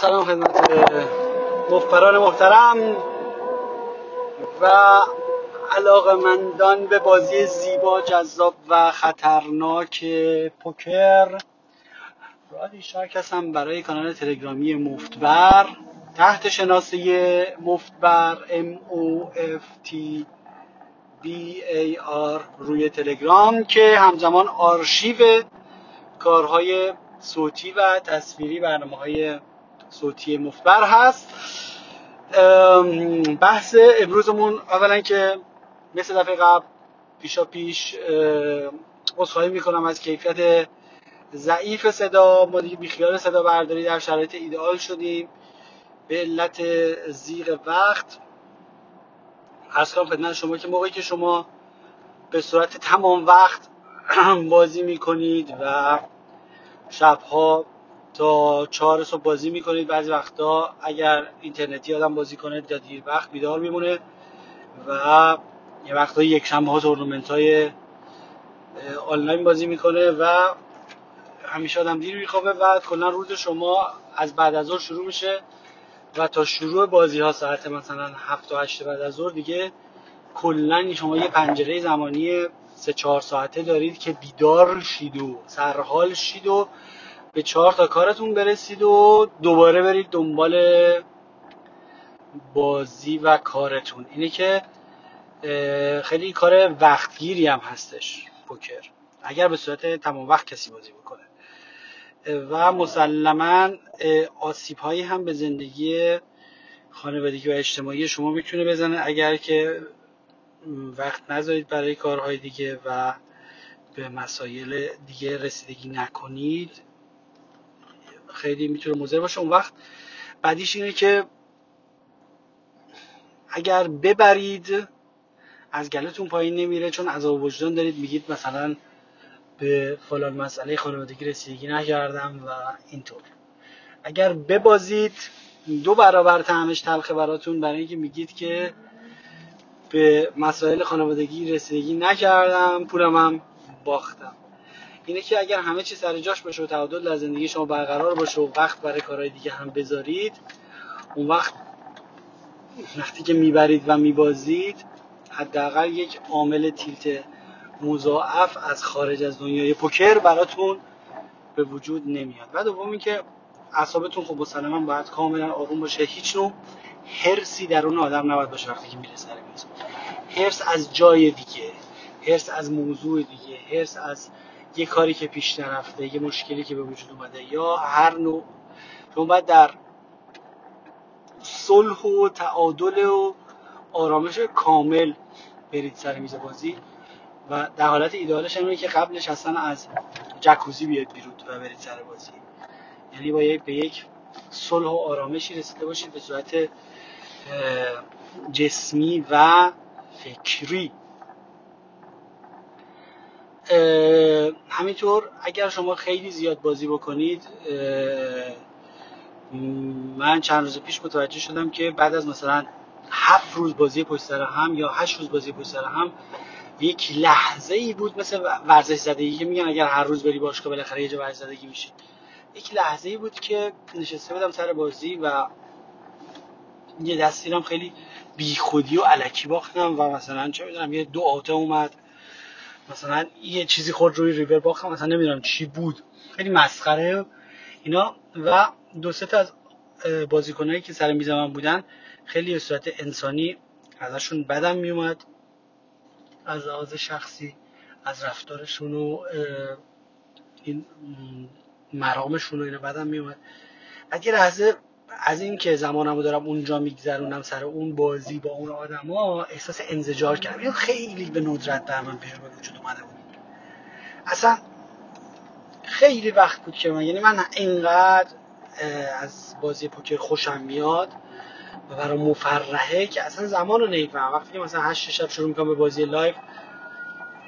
سلام خدمت مفبران محترم و علاقمندان به بازی زیبا جذاب و خطرناک پوکر. رادی شارک هستم برای کانال تلگرامی مفتبر تحت شناسه مفتبر M O F T B A R روی تلگرام که همزمان آرشیو کارهای صوتی و تصویری برنامه های صوتی مفبر هست. بحث امروزمون اولا که مثل دفعه قبل پیشا پیش عذرخواهی می‌کنم از کیفیت ضعیف صدا. ما دیگه بیخیال صدا برداری در شرایط ایدئال شدیم. به علت زیغ وقت. از کنم خدمت شما که موقعی که شما به صورت تمام وقت بازی می‌کنید و شبها تا چهار صبح بازی می‌کنید. بعضی وقتا اگر اینترنتی آدم بازی کنه تا دیر وقت بیدار میمونه. و یه وقتا یک شنبه ها تورنمنت های آنلاین بازی می‌کنه و همیشه آدم دیر میخوابه. و کلا روز شما از بعد از ظهر شروع میشه. و تا شروع بازی ها ساعت مثلا هفت و هشت بعد از ظهر دیگه کلا شما یه پنجره زمانی سه چهار ساعته دارید که بیدار شید و سرحال شید و به چهار تا کارتون برسید و دوباره برید دنبال بازی و کارتون. اینه که خیلی کار وقتگیری هم هستش پوکر. اگر به صورت تمام وقت کسی بازی بکنه. و مسلما آسیب هایی هم به زندگی خانوادگی و اجتماعی شما می‌تونه بزنه. اگر که وقت نذارید برای کارهای دیگه و به مسایل دیگه رسیدگی نکنید خیلی می‌تونه مضر باشه. اون وقت بعدیش اینه که اگر ببرید از گلتون پایین نمیره چون عذاب وجدان دارید. میگید مثلا به فلان مسئله خانوادگی رسیدگی نکردم و اینطور. اگر ببازید دو برابر تعمش تلخه براتون برای اینکه میگید که به مسائل خانوادگی رسیدگی نکردم پولم هم باختم. اینه که اگر همه چی سر جاش باشه و تعادل در زندگی شما برقرار باشه و وقت برای کارهای دیگه هم بذارید اون وقت وقتی که می‌برید و میبازید حداقل یک عامل تیلت مضاعف از خارج از دنیای پوکر براتون به وجود نمیاد. و دوم که اعصابتون خب مسلما باید کاملا آروم باشه. هیچ نوع هرسی درون آدم نباید باشه وقتی که میره سر میز. هرس از جای دیگه هرس از موضوع دیگه هرس از یه کاری که پیش نرفته یه مشکلی که به وجود اومده یا هر نوع. شما باید در صلح و تعادل و آرامش کامل برید سر میز بازی و در حالت ایدالش اینه که قبلش اصلا از جکوزی بیاد بیرون و برید سر بازی. یعنی با به یک صلح و آرامشی رسیده باشید به صورت جسمی و فکری. همینطور اگر شما خیلی زیاد بازی بکنید من چند روز پیش متوجه شدم که بعد از مثلا هفت روز بازی پشت سر هم یا هشت روز بازی پشت سر هم یک لحظه ای بود مثل ورزش زدگی که میگن اگر هر روز بری باشگاه بالاخره یه جا ورزش زدگی میشید یک لحظه ای بود که نشسته بودم سر بازی و یه دستیرم خیلی بیخودی و علکی باختم و مثلا چه می‌دونم یه دو آته اومد. مثلا یه چیزی خود روی ریور باختم مثلا نمی‌دونم چی بود. خیلی مسخره. اینا و دو سه از بازیکنایی که سر میز من بودن خیلی به صورت انسانی ازشون بدم میومد از لحاظ شخصی از رفتارشون و این مرامشون و اینا بدم میومد یه لحظه از این که زمانمو دارم اونجا میگذرونم سر اون بازی با اون آدما احساس انزجار کردم. خیلی به ندرت در من به وجود اومده بود. اصلا خیلی وقت بود که من یعنی من اینقدر از بازی پوکر خوشم میاد و برای مفرحه که اصلا زمان رو نمیفهمم وقتی مثلا هشت شب شروع می‌کنم به بازی live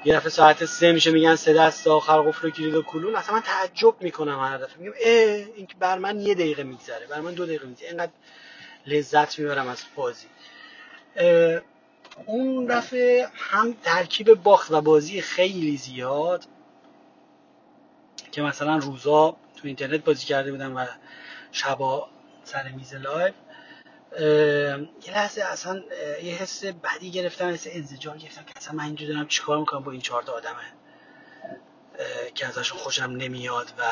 یه دفعه ساعت سه میشه میگن سه دست آخر قفل و کلید و کلون. اصلا من تعجب می‌کنم هر دفعه. میگم اه این که بر من یه دقیقه میگذره بر من دو دقیقه میگذره. اینقدر لذت می‌برم از بازی. اون دفعه هم ترکیب باخت و بازی خیلی زیاد که مثلا روزا تو اینترنت بازی کرده بودم و شبا سر میز live یه لحظه اصلا یه حس بدی گرفتم حس انزجار گرفتم که اصلا من اینجا دارم چیکار می‌کنم با این چهار تا آدمه. که ازشون خوشم نمیاد و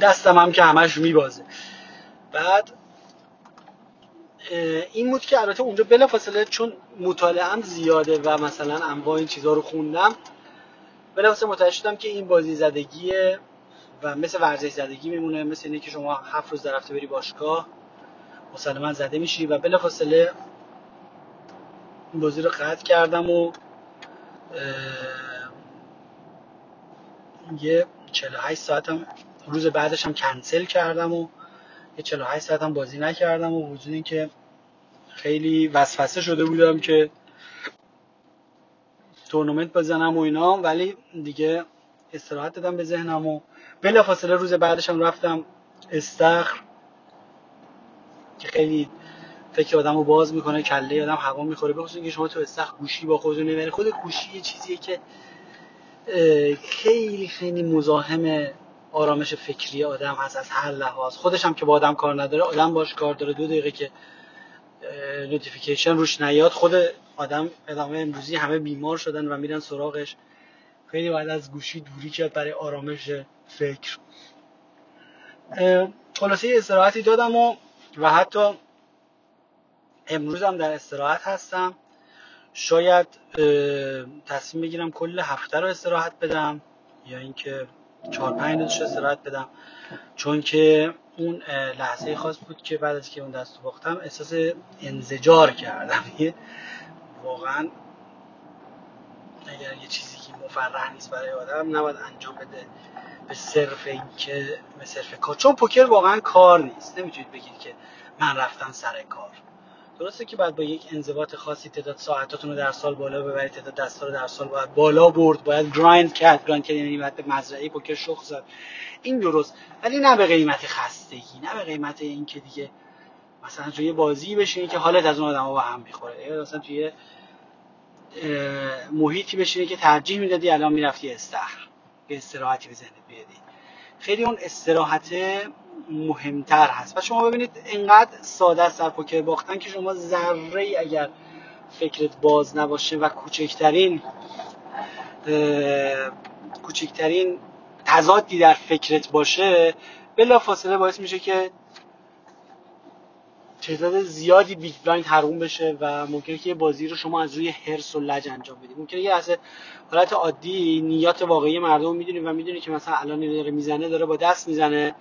دستم هم که همش میبازه. بعد این بود که البته اونجا بلا فاصله چون مطالعه زیاده و مثلا انواع این چیزها رو خوندم بلا فاصله متوجه شدم که این بازی زدگیه و مثل ورزش زدگی میمونه مثل اینه که شما هفت روز در هفته بری باشگاه. مسلما زده میشی و بلا فاصله این بازی رو قطع کردم و یه 48 ساعتم روز بعدش هم کنسل کردم و یه 48 ساعت هم بازی نکردم و وجود این که خیلی وسوسه شده بودم که تورنمنت بزنم و اینا ولی دیگه استراحت دادم به ذهنم و بلافاصله روز بعدش هم رفتم استخر. که خیلی فکر آدم رو باز می‌کنه کله آدم هوا می‌خوره. بخصوص که شما تو استخر گوشی با خودتون نمی‌بری خود گوشی یه چیزیه که خیلی خیلی مزاحم آرامش فکری آدم هست از هر لحاظ. خودش هم که با آدم کار نداره آدم باش کار داره. دو دقیقه که نوتیفیکیشن روش نیاد خود آدم ادامه امروزی همه بیمار شدن و میرن سراغش. خیلی باید از گوشی دوری کرد برای آرامش فکر. خلاصه استراحتی دادم و و حتی امروز هم در استراحت هستم. شاید تصمیم بگیرم کل هفته رو استراحت بدم یا اینکه چهار پنج روزش استراحت بدم. چون که اون لحظه خاص بود که بعد از که اون دست باختم احساس انزجار کردم. واقعا اگر یه چیزی که مفرح نیست برای آدم نباید انجام بده. به صرف اینکه به صرف کار. چون پوکر واقعا کار نیست. نمی‌تونید بگید که من رفتم سر کار. درسته که بعد با یک انضباط خاصی تعداد ساعتاتون رو در سال بالا ببرید تعداد دستا رو در سال باید بالا برد باید گرایند کرد. گرایند کرد یعنی باید به مزرعه پوکر شخ زد. این درست. ولی نه به قیمت خستگی نه به قیمت اینکه دیگه مثلا توی بازی بشینی که حالت از اون آدما با هم می‌خوره. یا مثلا توی محیطی بشینی که ترجیح می‌دادی الان می‌رفتی استخر. به استراحتی به ذهنت بیادی خیلی اون استراحت مهمتر هست. و شما ببینید اینقدر ساده است در پوکر باختن که شما ذره اگر فکرت باز نباشه و کوچکترین کوچکترین تضادی در فکرت باشه بلا فاصله باعث میشه که تعداد زیادی big blind حروم بشه و ممکنه که یه بازی رو شما از روی حرص و لج انجام بدید. ممکنه یه از حالت عادی نیات واقعی مردم می‌دونید و می‌دونید که مثلا الان داره می‌زنه داره با دست می‌زنه.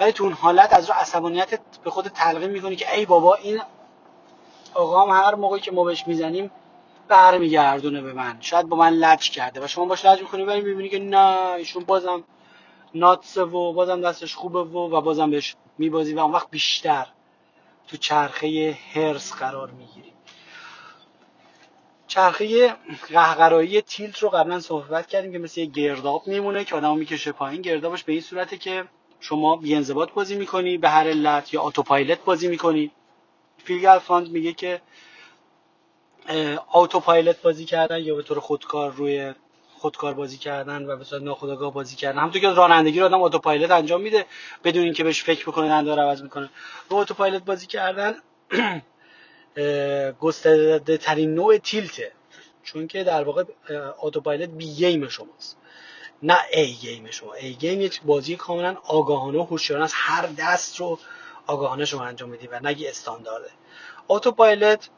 ولی تو اون حالت از رو عصبانیت به خود تلقین می‌کنی که ای بابا این آقا هر موقعی که ما بهش می‌زنیم برمیگردونه به من. شاید با من لج کرده و شما باش لج می‌کنی ولی می‌بینی که نه ایشون بازم ناتسه و بازم دستش خوبه و و بازم بهش میبازی و اون وقت بیشتر. تو چرخه هرس قرار می‌گیری چرخه قهقرایی tilt رو قبلا صحبت کردیم که مثل یه گرداب میمونه که آدمو می‌کشه پایین. گردابش به این صورته که شما بی‌انضباط بازی می‌کنی به هر علت یا autopilot بازی می‌کنی. Phil Galfond میگه که autopilot بازی کردن یا به طور خودکار روی خودکار بازی کردن و به صورت ناخودآگاه بازی کردن. همونطور که رانندگی رو آدم autopilot انجام میده بدون اینکه بهش فکر بکنه دنده رو عوض می‌کنه. رو autopilot بازی کردن گسترده ترین نوع tilt ه. چون که در واقع autopilot B game شماست. نه A game شما. A game یک بازی کاملا آگاهانه و هوشیارانه است. هر دست رو آگاهانه شما انجام میدی و نگی استاندارده. autopilot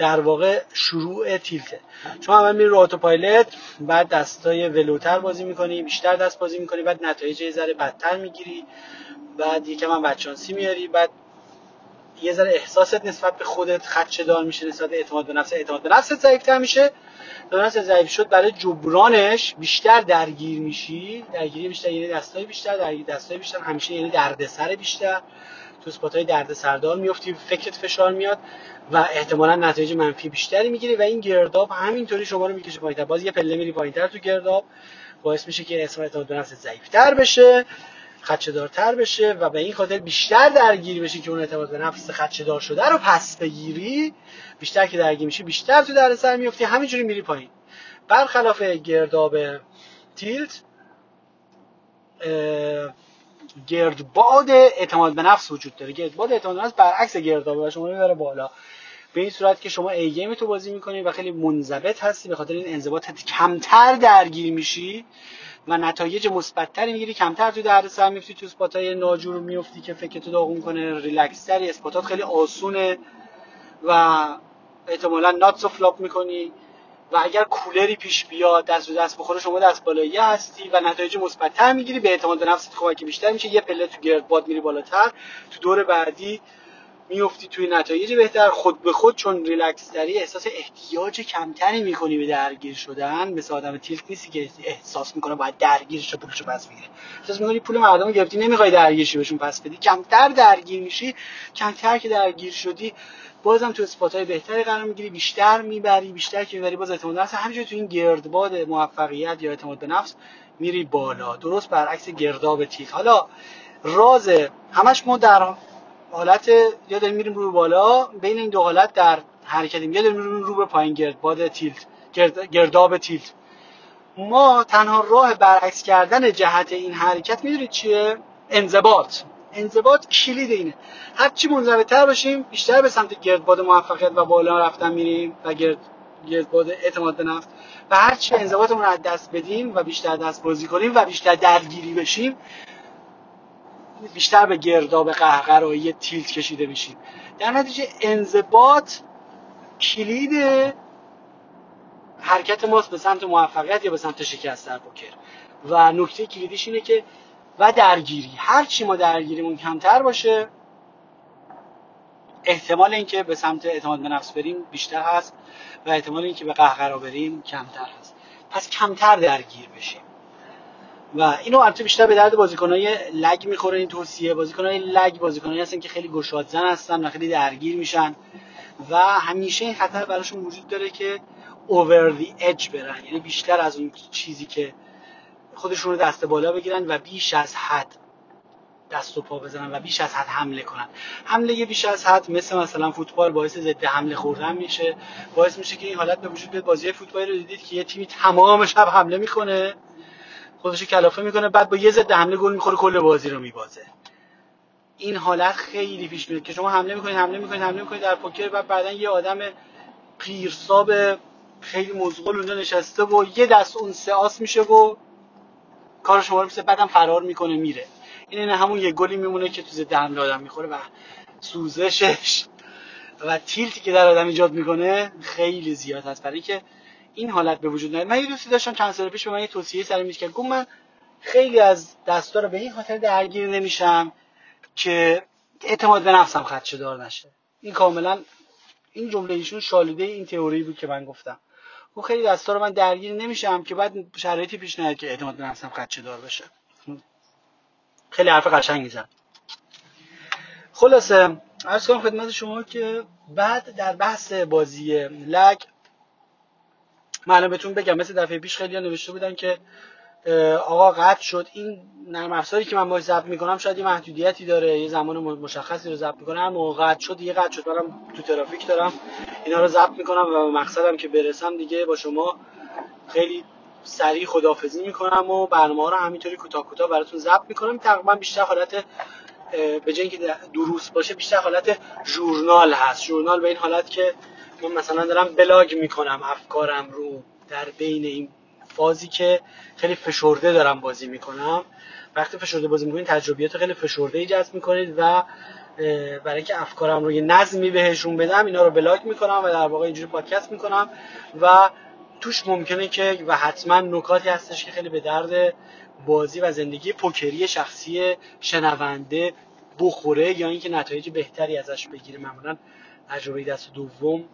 در واقع شروع tilt ه. شما اول میری رو autopilot بعد دستای ول‌وتر بازی می‌کنی بیشتر دست بازی می‌کنی بعد نتایج یه ذره بدتر می‌گیری بعد یکم هم بچانسی میاری بعد یه ذره احساست نسبت به خودت خدشه دار میشه نسبت اعتماد به نفس اعتماد به نفست ضعیفتر میشه. نفس ضعیف شد برای جبرانش بیشتر درگیر میشی درگیری بیشتر یعنی دستای بیشتر درگیر دستای بیشتر همیشه یعنی دردسر بیشتر. تو اسپات های درد سردار میفتی فکرت فشار میاد و احتمالا نتایج منفی بیشتری می‌گیری و این گرداب همینطوری شما رو می‌کشه پایینتر باز یه پله میری پایینتر تو گرداب باعث میشه که اسم اعتماد به نفس ضعیفتر بشه خدشه دارتر بشه و به این خاطر بیشتر درگیری بشی که اون اعتماد به نفس خدشه دار شده رو پس بگیری. بیشتر که درگیر میشی بیشتر تو درد سر میفتی همینجوری میری پایین. برخلاف گرداب تیلت گردباد اعتماد به نفس وجود داره. گردباد اعتماد به نفس برعکس گردابه و شما می‌بره بالا. به این صورت که شما ای گیم تو بازی می‌کنی و خیلی منضبط هستی. به خاطر این انضباطت کمتر درگیر میشی و نتایج مثبتتری می‌گیری. کمتر تو دردسر میفتی. تو spot ای ناجور میفتی که فکرتو داغون کنه. ریلکس تری spot ات خیلی آسونه و احتمالا nuts flop می‌کنی. و اگر cooler ی پیش بیاد دست به دست بخوره شما دست بالایی هستی و نتایج مثبتتر می‌گیری. به اعتماد به نفست کمک بیشتر میشه یه پله تو گردباد میری بالاتر. تو دور بعدی میفتی توی نتایج بهتر. خود به خود چون ریلکس داری احساس احتیاج کمتری می‌کنی به درگیر شدن. مثل آدم tilt نیستی که احساس می‌کنه باید درگیر شه پولشو پس بگیره. احساس می‌کنی پول مردم رو گرفتی نمی‌خوای درگیر بهشون پس بدی. کمتر درگیر میشی کمتر که درگیر شدی بازم تو اسپات های بهتری قرار می‌گیری بیشتر می‌بری بیشتر که می‌بری باز اعتماد نفس. همینجوری تو این گردباد موفقیت یا اعتماد به نفس میری بالا. درست برعکس گرداب تیلت حالا راز همش ما در حالت یا داریم میریم رو بالا بین این دو حالت در حرکتیم. یا داریم میریم رو به پایین گردباد تیلت گرد، گرداب تیلت. ما تنها راه برعکس کردن جهت این حرکت می‌دونید چیه؟ انضباط. انضباط کلید اینه. هرچی منضبطتر باشیم بیشتر به سمت گردباد موفقیت و بالا رفتن میریم و گرد گردباد اعتماد به نفس و هرچی انضباطمون رو از دست بدیم و بیشتر دست بازی کنیم و بیشتر درگیری بشیم بیشتر به گرداب قهقرایی تیلت کشیده میشیم در نتیجه انضباط کلید حرکت ماست به سمت موفقیت یا به سمت شکست در پوکر. و نکته کلیدیش اینه که و درگیری. هر چی ما درگیریمون کمتر باشه احتمال اینکه به سمت اعتماد به نفس بریم بیشتر هست و احتمال اینکه به قهقرا بریم کمتر هست. پس کمتر درگیر بشیم. و اینو البته بیشتر به درد بازیکنای لگ می‌خوره این توصیه. بازیکنای لگ بازیکنایی هستن که خیلی گشاد زن هستن و خیلی درگیر میشن و همیشه این خطر براشون وجود داره که اوور دی اج برن. یعنی بیشتر از اون چیزی که خودشون رو دست بالا بگیرن و بیش از حد دست و پا بزنن و بیش از حد حمله کنن. حمله بیش از حد مثل مثلا فوتبال باعث ضد حمله خوردن میشه. باعث میشه که این حالت به وجود بیاد. بازی فوتبالی رو دیدید که یه تیمی تمام شب حمله می‌کنه. خودش کلافه می‌کنه. بعد با یه ضد حمله گل می‌خوره کل بازی رو میبازه. این حالت خیلی پیش میاد که شما حمله می‌کنید حمله می‌کنید حمله می‌کنید در پوکر. و بعدا یه آدم پیرساب خیلی مزغول اونجا نشسته و یه دست اون سه میشه و کار شما رو میسه بعدم فرار می‌کنه میره. این نه همون یه گلی میمونه که تو ضد حمله آدم می‌خوره و سوزشش و تیلتی که در آدم ایجاد می‌کنه خیلی زیاد هست. برای که این حالت به وجود نیاد. من یه دوستی داشتم چند سال پیش به من یه توصیه سر میز کرد. گفت من خیلی از دستا رو به این خاطر درگیر نمیشم که اعتماد به نفسم خدشه دار نشه. این کاملا این جمله ایشون شالوده این تئوری بود که من گفتم. و خیلی دستا رو من درگیر نمیشم که بعد شرایطی پیش نیاد که اعتماد به نفسم خدشه دار بشه. خیلی حرف قشنگی زد. خلاصه عرض کنم خدمت شما که بعد در بحث بازی لگ من بهتون بگم مثل دفعه پیش خیلی نوشته بودن که آقا قطع شد. این نرم افزاری که من باش ضبط می‌کنم شاید یه محدودیتی داره. یه زمان مشخصی رو ضبط می‌کنم. موقع قطع شد یه قطع شد. برم تو ترافیک دارم. اینا رو ضبط می‌کنم و مقصدم که برسم دیگه با شما خیلی سریع خدافزی می‌کنم و برنامه رو همینطوری کوتاه کوتاه براتون ضبط می‌کنم. تقریبا بیشتر حالت به جای اینکه دروس باشه بیشتر حالت ژورنال هست. ژورنال به این حالت که من مثلا دارم بلاگ می‌کنم. افکارم رو در بین این فازی که خیلی فشرده دارم بازی می‌کنم. وقتی فشرده بازی می‌کنید تجربیات خیلی فشرده ای جذب می‌کنید و برای اینکه افکارم رو یه نظمی بهشون بدم اینا رو بلاگ می‌کنم و در واقع اینجوری پادکست می‌کنم و توش ممکنه که و حتما نکاتی هستش که خیلی به درد بازی و زندگی پوکری شخصی شنونده بخوره یا اینکه نتایج بهتری ازش بگیره. معمولا تجربه دست دوم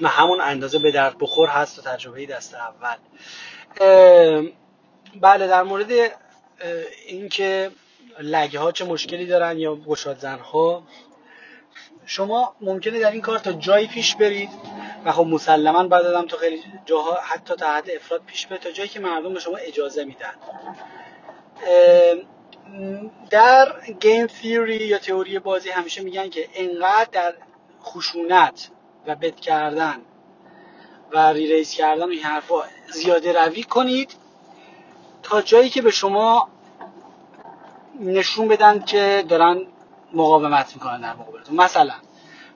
و همون اندازه به درد بخور هست و تجربه دست اول. بله در مورد اینکه لگه ها چه مشکلی دارن یا گشاد زن ها شما ممکنه در این کار تا جایی پیش برید و خب مسلما بعد دادم تا خیلی جاها حتی تا حد افراد پیش برید تا جایی که مردم به شما اجازه میدن. در game theory یا تئوری بازی همیشه میگن که انقدر در خشونت و بد کردن و reraise کردن و این حرفا زیاده روی کنید تا جایی که به شما نشون بدن که دارن مقاومت می‌کنن در مقابلتون. مثلا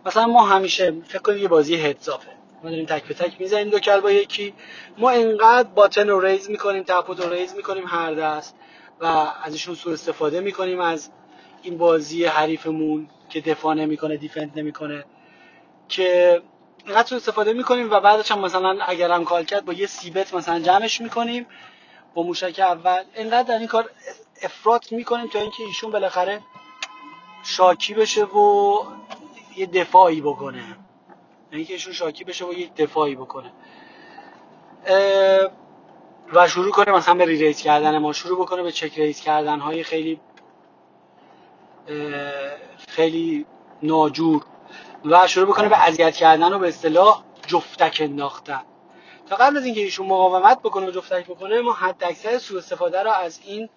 مثلا ما همیشه فکر کنید یه بازی heads-up ه ما داریم تک به تک می‌زنیم دو کل با یکی. ما انقدر button رو raise می‌کنیم ته pot رو raise می‌کنیم هر دست و ازشون سوء استفاده می‌کنیم از این بازی حریفمون که دفاع نمی‌کنه دیفند نمی‌کنه. که اینقدر استفاده می‌کنیم و بعدش هم مثلا اگر هم کال کرد با یه سیبت مثلا جمعش می‌کنیم با موشک اول. اینقدر در این کار افراط می‌کنیم تا اینکه ایشون بالاخره شاکی بشه و یه دفاعی بکنه. اینکه ایشون شاکی بشه و یک دفاعی بکنه. و شروع کنه مثلا به ریریز کردن ما شروع بکنه به چک ریز کردن های خیلی خیلی ناجور. و شروع بکنه به اذیت کردن و به اصطلاح جفتک انداختن. تا قبل از اینکه ایشون مقاومت بکنه و جفتک بکنه ما حد اکثر سوء استفاده رو از این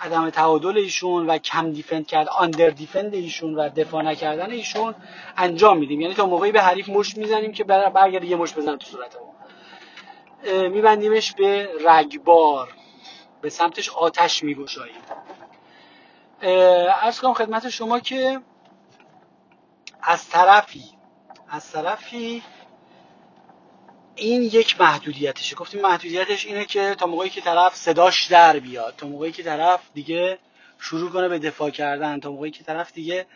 عدم تعادل ایشون و کم دیفند کرد آندر دیفند ایشون و دفاع نکردن ایشون انجام میدیم. یعنی تا موقعی به حریف مشت می‌زنیم که برگرده یه مشت بزنه تو صورت ما. میبندیمش به رگبار. به سمتش آتش میگشاییم. ارز کنم خدمت شما که از طرفی از طرفی این یک محدودیتشه. گفتیم محدودیتش اینه که تا موقعی که طرف صداش در بیاد تا موقعی که طرف دیگه شروع کنه به دفاع کردن تا موقعی که طرف دیگه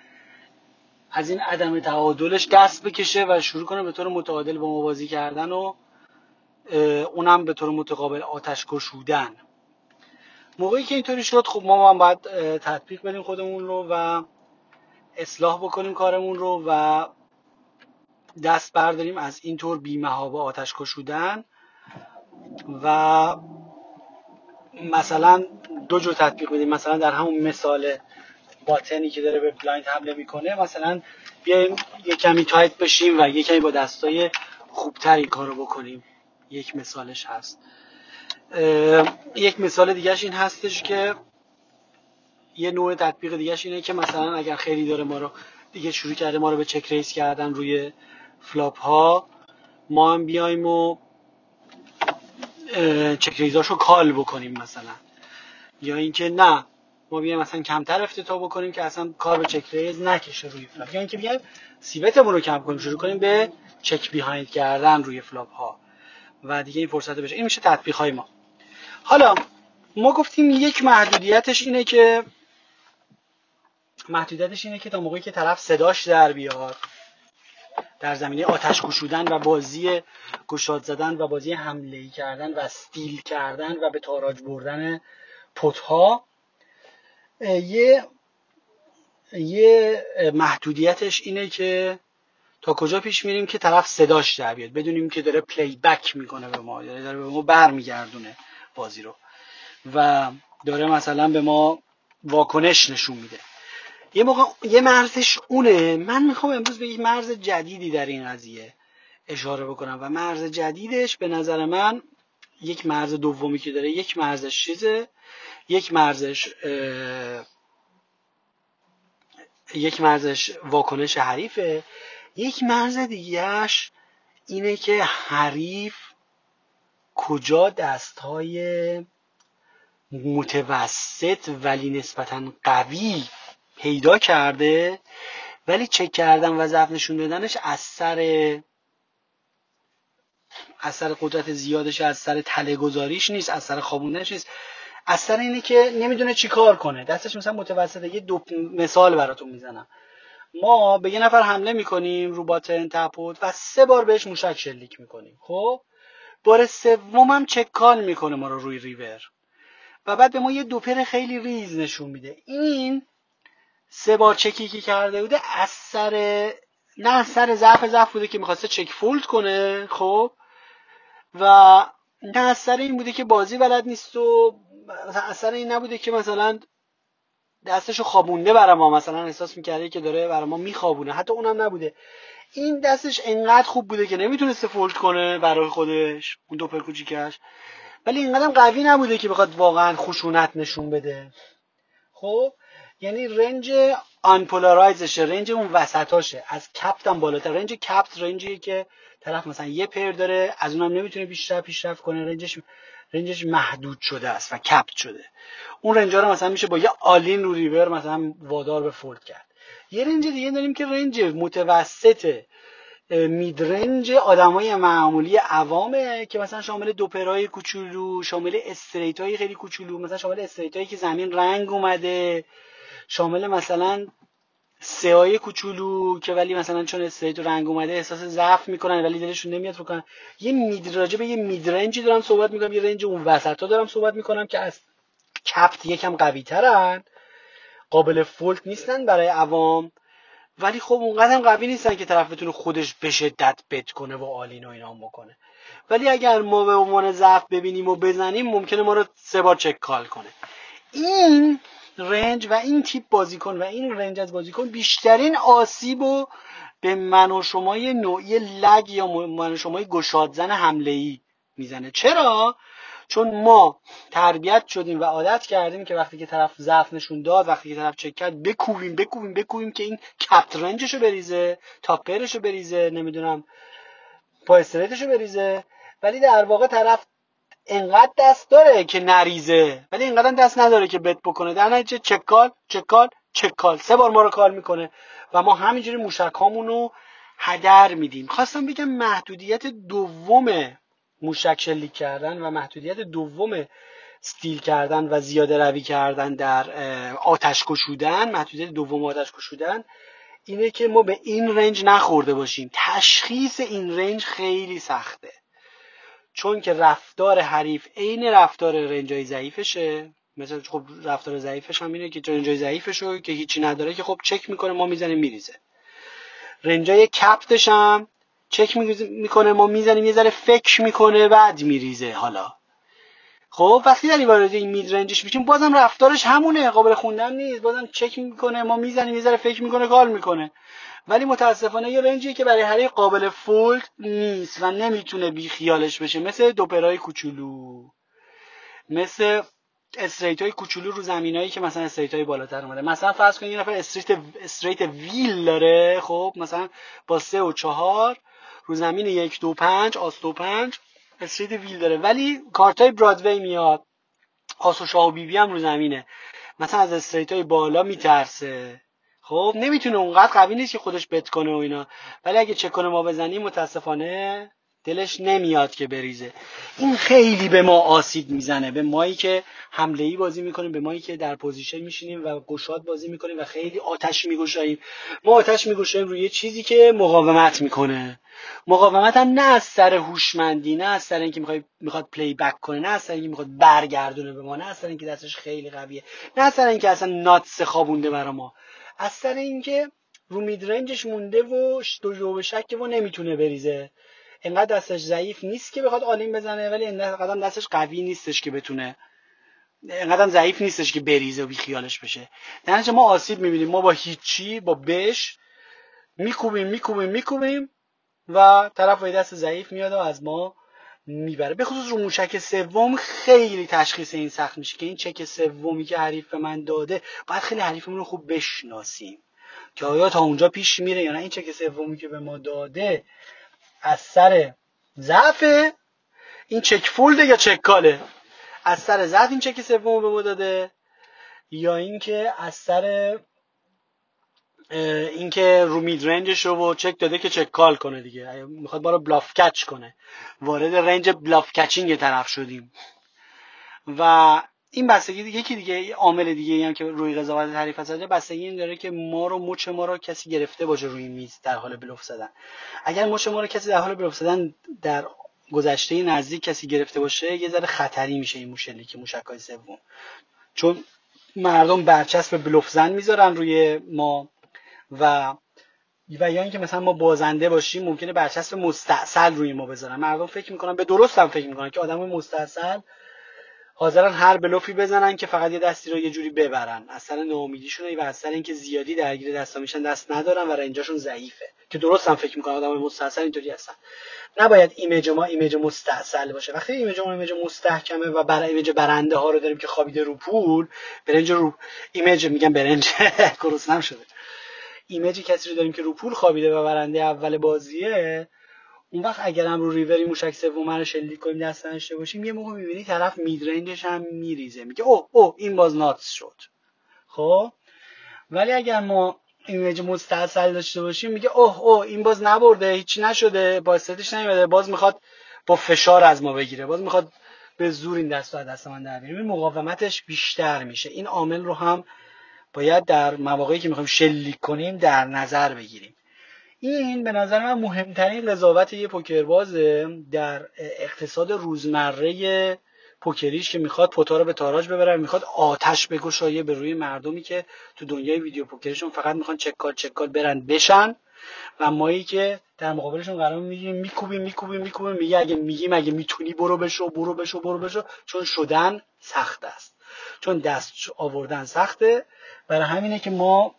از این عدم تعادلش دست بکشه و شروع کنه به طور متعادل با موازی کردن و اونم به طور متقابل آتش گشودن. موقعی که اینطوری شد خب ما هم باید تطبیق بدیم خودمون رو و اصلاح بکنیم کارمون رو و دست برداریم از اینطور بی‌محابا آتش گشودن و مثلا دو جور تطبیق بدیم مثلا در همون مثال button ی که داره به blind حمله می‌کنه مثلا بیایم یه کمی tight بشیم و یه کمی با دستای خوبتر این کارو بکنیم. یک مثالش هست. یک مثال دیگهش این هستش که یه نوع تطبیق دیگهش اینه که مثلا اگر خیلی داره ما رو دیگه شروع کرده ما رو به check-raise کردن روی flop ها ما هم بیایم و check-raise اشو call بکنیم مثلا. یا اینکه نه ما بیایم مثلا کمتر افتتاح بکنیم که اصلا کار به check-raise نکشه روی flop. یا اینکه بیایم c-bet مون رو کم کنیم شروع کنیم به check behind کردن روی flop ها و دیگه این فرصت بشه. این میشه تطبیق های ما. حالا ما گفتیم یک محدودیتش اینه که محدودیتش اینه که تا موقعی که طرف صداش در بیاد در زمینه آتش گشودن و بازی گشاد زدن و بازی حمله کردن و steal کردن و به تاراج بردن pot ها یه یه محدودیتش اینه که تا کجا پیش میریم که طرف صداش در بیاد. بدونیم که داره پلی بک می‌کنه به ما داره, داره به ما برمیگردونه بازی رو. و داره مثلا به ما واکنش نشون میده. یه موقع یه مرزش اونه. من می‌خوام امروز به یک مرز جدیدی در این قضیه اشاره بکنم و مرز جدیدش به نظر من یک مرز دومی که داره یک مرزش چیزه؟ یک مرزش یک مرزش واکنش حریفه. یک مرز دیگهش اینه که حریف کجا دستهای متوسط ولی نسبتا قوی پیدا کرده ولی چک کردن و ضعف نشون دادنش از سر از سر قدرت زیادش از سر تله گذاریش نیست از سر خوابوندنش نیست. از سر اینه که نمی‌دونه چی کار کنه. دستش مثلا متوسطه. یه دو مثال براتون می‌زنم. ما به یه نفر حمله می‌کنیم رو باتن تپوت و سه بار بهش موشک شلیک می‌کنیم. خب؟ بار سوم هم چک کال می‌کنه ما رو روی ریور. و بعد به ما یه دوپر خیلی ریز نشون میده. این سه بار چکی کرده بوده از سر نه سر ضعف ضعف بوده که می‌خواسته چک فولد کنه خب. و نه از سر این بوده که بازی بلد نیست و از سر این نبوده که مثلا دستشو خوابونده برای ما مثلا احساس می‌کرده که داره برای ما میخوابونه. حتی اونم نبوده. این دستش انقدر خوب بوده که نمی‌تونسته فولد کنه برای خودش اون دوپر کوچیکش. ولی اینقدر قوی نبوده که بخواد واقعا خشونت نشون بده. خب؟ یعنی range unpolarized شه range اون وسطاشه. از capped هم بالاتر. range capped range یه که طرف مثلا یه pair داره از اونم نمی‌تونه بیشتر پیشرفت کنه. range ش range ش محدود شده است و capped شده. اون range رو مثلا میشه با یه all-in رو river مثلا وادار به fold کرد. یه range دیگه داریم که range متوسط mid-range آدمای معمولی عوامه که مثلا شامل دو pair ای کوچولو شامل straight های خیلی کوچولو مثلا شامل straight هایی که زمین رنگ اومده. شامل مثلا سه کوچولو که ولی مثلا چون straight رنگ اومده احساس ضعف می‌کنن ولی دلشون نمیاد رو کنن یه mid به یه mid-range ی دارم صحبت می‌کنم یه range اون وسط ها دارم صحبت می‌کنم که از capped یکم قوی ترن قابل fold نیستن برای عوام. ولی خب اونقدر قوی نیستن که طرف بتونه خودش به شدت bet کنه و all-in و اینا بکنه. ولی اگر ما به عنوان ضعف ببینیم و بزنیم ممکنه ما رو سه بار check-call کنه. این رنج و این تیپ بازیکن و این رنج از بازیکن بیشترین آسیب و به من و شمای نوعی لگ یا من و شمای گشادزن حمله ای می‌زنه. چرا؟ چون ما تربیت شدیم و عادت کردیم که وقتی که طرف ضعف نشون داد وقتی که طرف چک کرد بکوبیم بکوبیم بکوبیم که این کپت رنجشو بریزه تاپرشو بریزه نمی‌دونم پا رو بریزه. ولی در واقع طرف انقدر دست داره که نریزه ولی انقدر دست نداره که بت بکنه. در نتیجه چکال چکال چکال. سه بار ما رو کار می‌کنه و ما همینجوری موشک رو هدر میدیم. خواستم بگم محدودیت دوم موشک شلیک کردن و محدودیت دوم ستیل کردن و زیاده روی کردن در آتش کشودن محدودیت دوم آتش کشودن اینه که ما به این رنج نخورده باشیم. تشخیص این رنج خیلی سخته. چون که رفتار حریف عین رفتار رنجای ضعیفشه. مثل خب رفتار ضعیفش هم اینه که رنجای ضعیفش که هیچی نداره که خب چک می‌کنه ما می‌زنیم میریزه. رنجای کپتش هم چک می‌کنه ما می‌زنیم یه ذره فکر می‌کنه بعد میریزه. حالا خب وقتی داری وارد این مید رنجش میشیم. بازم رفتارش همونه قابل خوندن نیست. بازم چک می‌کنه ما می‌زنیم یه ذره فکر می‌کنه کار می‌کنه. ولی متاسفانه یه رنجی که برای هر قابل فولد نیست و نمی‌تونه بی خیالش بشه. مثل دوپرای کوچولو. مثل straight های کوچولو رو زمینایی که مثلا straight های بالاتر اومده. مثلا فرض کنید یه نفر straight straight wheel داره خب؟ مثلا با سه و چهار رو زمین یک دو پنج آس دو پنج straight wheel داره. ولی کارتای Broadway میاد. آس و شاه و بیبی هم رو زمینه. مثلا از straight های بالا میترسه. خب نمی‌تونه اونقدر قوی نیست که خودش bet کنه و اینا. ولی اگه چک کنه ما بزنیم متاسفانه دلش نمیاد که بریزه. این خیلی به ما آسیب می‌زنه به مایی که حمله ای بازی می‌کنیم به مایی که در position میشینیم و گشاد بازی می‌کنیم و خیلی آتش میگشاییم. ما آتش میگشاییم روی چیزی که مقاومت می‌کنه. مقاومت هم نه از سر هوشمندی نه از سر اینکه می‌خواد می‌خواد play back کنه نه از سر اینکه می‌خواد برگردونه به ما نه از سر اینکه دستش خیلی قویه نه از سر اینکه اصلا nuts خوابونده برا ما. از سر اینکه رو میدرنجش مونده و دو شک و نمی‌تونه بریزه. انقدر دستش ضعیف نیست که بخواد آلین بزنه ولی انقدر دستش قوی نیستش که بتونه. انقدر ضعیف نیستش که بریزه و بیخیالش بشه. در ما آسیب می‌بینیم. ما با هیچی با بش میکوبیم میکوبیم میکوبیم و طرف دست ضعیف میاد و از ما می‌بره. به خصوص رو موشک سوم خیلی تشخیص این سخت میشه که این چک سومی که حریف به من داده باید خیلی حریفمون رو خوب بشناسیم که آیا تا اونجا پیش میره یا نه. این چک سومی که به ما داده از سر ضعف این check fold ه یا check call ه؟ از سر ضعف این چک سوم به ما داده یا اینکه از سر اینکه رو mid range ش رو چک داده که check call کنه دیگه. می‌خواد ما رو bluff catch کنه. وارد range bluff catching طرف شدیم. و این بستگی دیگه یکی دیگه عامل دیگه هم که روی قضاوت تعریف زده بستگی این داره که ما رو مچ ما رو کسی گرفته باشه روی میز در حال بلوف زدن. اگر مچ ما رو کسی در حال بلوف زدن در گذشته نزدیک کسی گرفته باشه یه ذره خطری میشه این موشلی که موشکای سوم. چون مردم برچسب بلوف زن می‌ذارن روی ما. و و یا اینکه مثلا ما بازنده باشیم ممکنه برچسب مستاصل روی ما بذارن. مردم فکر می‌کنن به درست هم فکر می‌کنن که آدم مستاصل حاضرن هر بلوفی بزنن که فقط یه دستی رو یه جوری ببرن. از سر ناامیدیشونه و سر اینکه زیادی درگیر دستا میشن دست ندارن و رنجاشون ضعیفه. که درست هم فکر می‌کنن آدم مستاصل اینطوری هستن. نباید image ما image مستاصل باشه. وقتی image ما image مستحکمه و برای image برنده ها رو داریم که خوابیده رو پول برنج رو image میگم برنج. گرسنم شده image کسی رو داریم که رو پول خوابیده و برنده اول بازیه اون وقت اگر هم رو ریوری موشک سوم رو شلیک کنیم دست داشته باشیم یه موقع می‌بینی طرف mid range ش هم میریزه میگه اوه اوه این باز nuts شد. خب؟ ولی اگر ما ایمیج مستاصل داشته باشیم میگه اوه اوه این باز نبرده هیچی نشده با استش نمیده باز می‌خواد با فشار از ما بگیره باز می‌خواد به زور این دست از دست من در بیاره. مقاومتش بیشتر میشه. این عامل رو هم باید در مواقعی که می‌خوایم شلیک کنیم در نظر بگیریم. این به نظر من مهمترین قضاوت یه پوکربازه در اقتصاد روزمره پوکریش که می‌خواد پوتا رو به تاراج ببره می‌خواد آتش بگشایه به روی مردمی که تو دنیای ویدیو پوکریشون فقط می‌خوان چکال چکال برن بشن. و مایی که در مقابلشون قرار میگیم میکوبیم میکوبیم میکوبیم میگه اگه میگیم اگه می‌تونی برو بشو برو بشو برو بشو. چون شدن سخت است. چون دست آوردن سخته. برای همینه که ما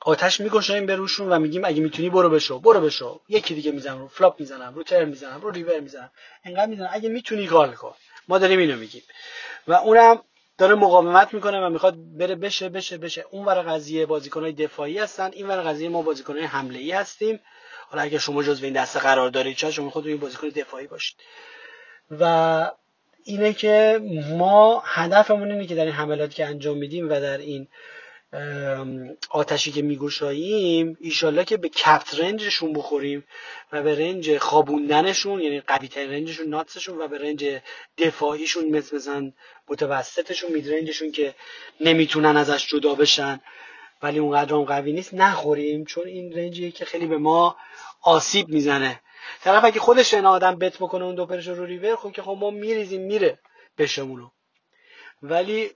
آتش میگشاییم به روشون و میگیم اگه می‌تونی برو بشو برو بشو. یکی دیگه می‌زنم رو فلاپ می‌زنم رو تر می‌زنم رو ریور می‌زنم. انقدر می‌زنم. اگه می‌تونی کار کن. ما داریم اینو میگیم. و اونم داره مقاومت می‌کنه و می‌خواد بره بشه بشه بشه. اون ور قضیه بازیکنهای دفاعی هستن. این ور قضیه ما بازیکنهای حمله ای هستیم. حالا اگه شما جزو این دسته قرار دارید چرا شما خودتون بازیکن دفاعی باشید. و اینه که ما هدفمون اینه که در این حملاتی که انجام میدیم و در این آتشی که میگوشاییم ایشالله که به کپت رنجشون بخوریم و به رنج خوابوندنشون یعنی قوی ترین رنجشون ناتسشون و به رنج دفاعیشون مثل مثلا متوسطشون مید رنجشون که نمی‌تونن ازش جدا بشن. ولی اونقدر هم قوی نیست نخوریم چون این رنجیه که خیلی به ما آسیب می‌زنه. طرف اگه خودش این آدم بت بکنه اون دو پرش رو ریور خب که خب ما میریزیم میره بشمونو ولی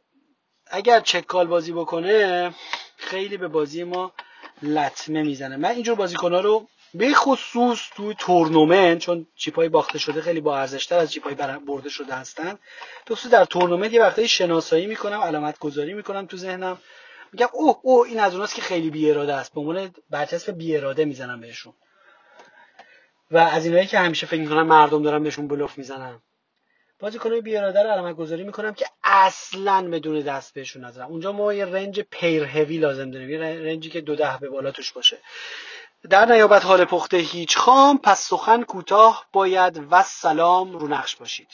اگر چکال بازی بکنه خیلی به بازی ما لطمه می‌زنه. من اینجور بازیکنها رو به خصوص توی تورنمنت چون chip ای باخته شده خیلی با ارزشتر از chip ای برده شده هستن. دوستو در تورنمنت یه وقتایی شناسایی می‌کنم علامت گذاری می‌کنم تو ذهنم. میگم اوه اوه این از اوناست که خیلی بی اراده است. به عنوان برچسب بی اراده می‌زنم بهشون. و از اینایی که همیشه فکر می‌کنم مردم دارن بهشون بلوف می‌زنم بازیکنای بی اراده رو علامت گذاری می‌کنم که اصلا بدون دست بهشون نذارم. اونجا ما یه range pair heavy لازم داریم. یه range ی که دو ده به بالا توش باشه. در نیابت حال پخته هیچ خام پس سخن کوتاه باید و سلام رو نقش باشید.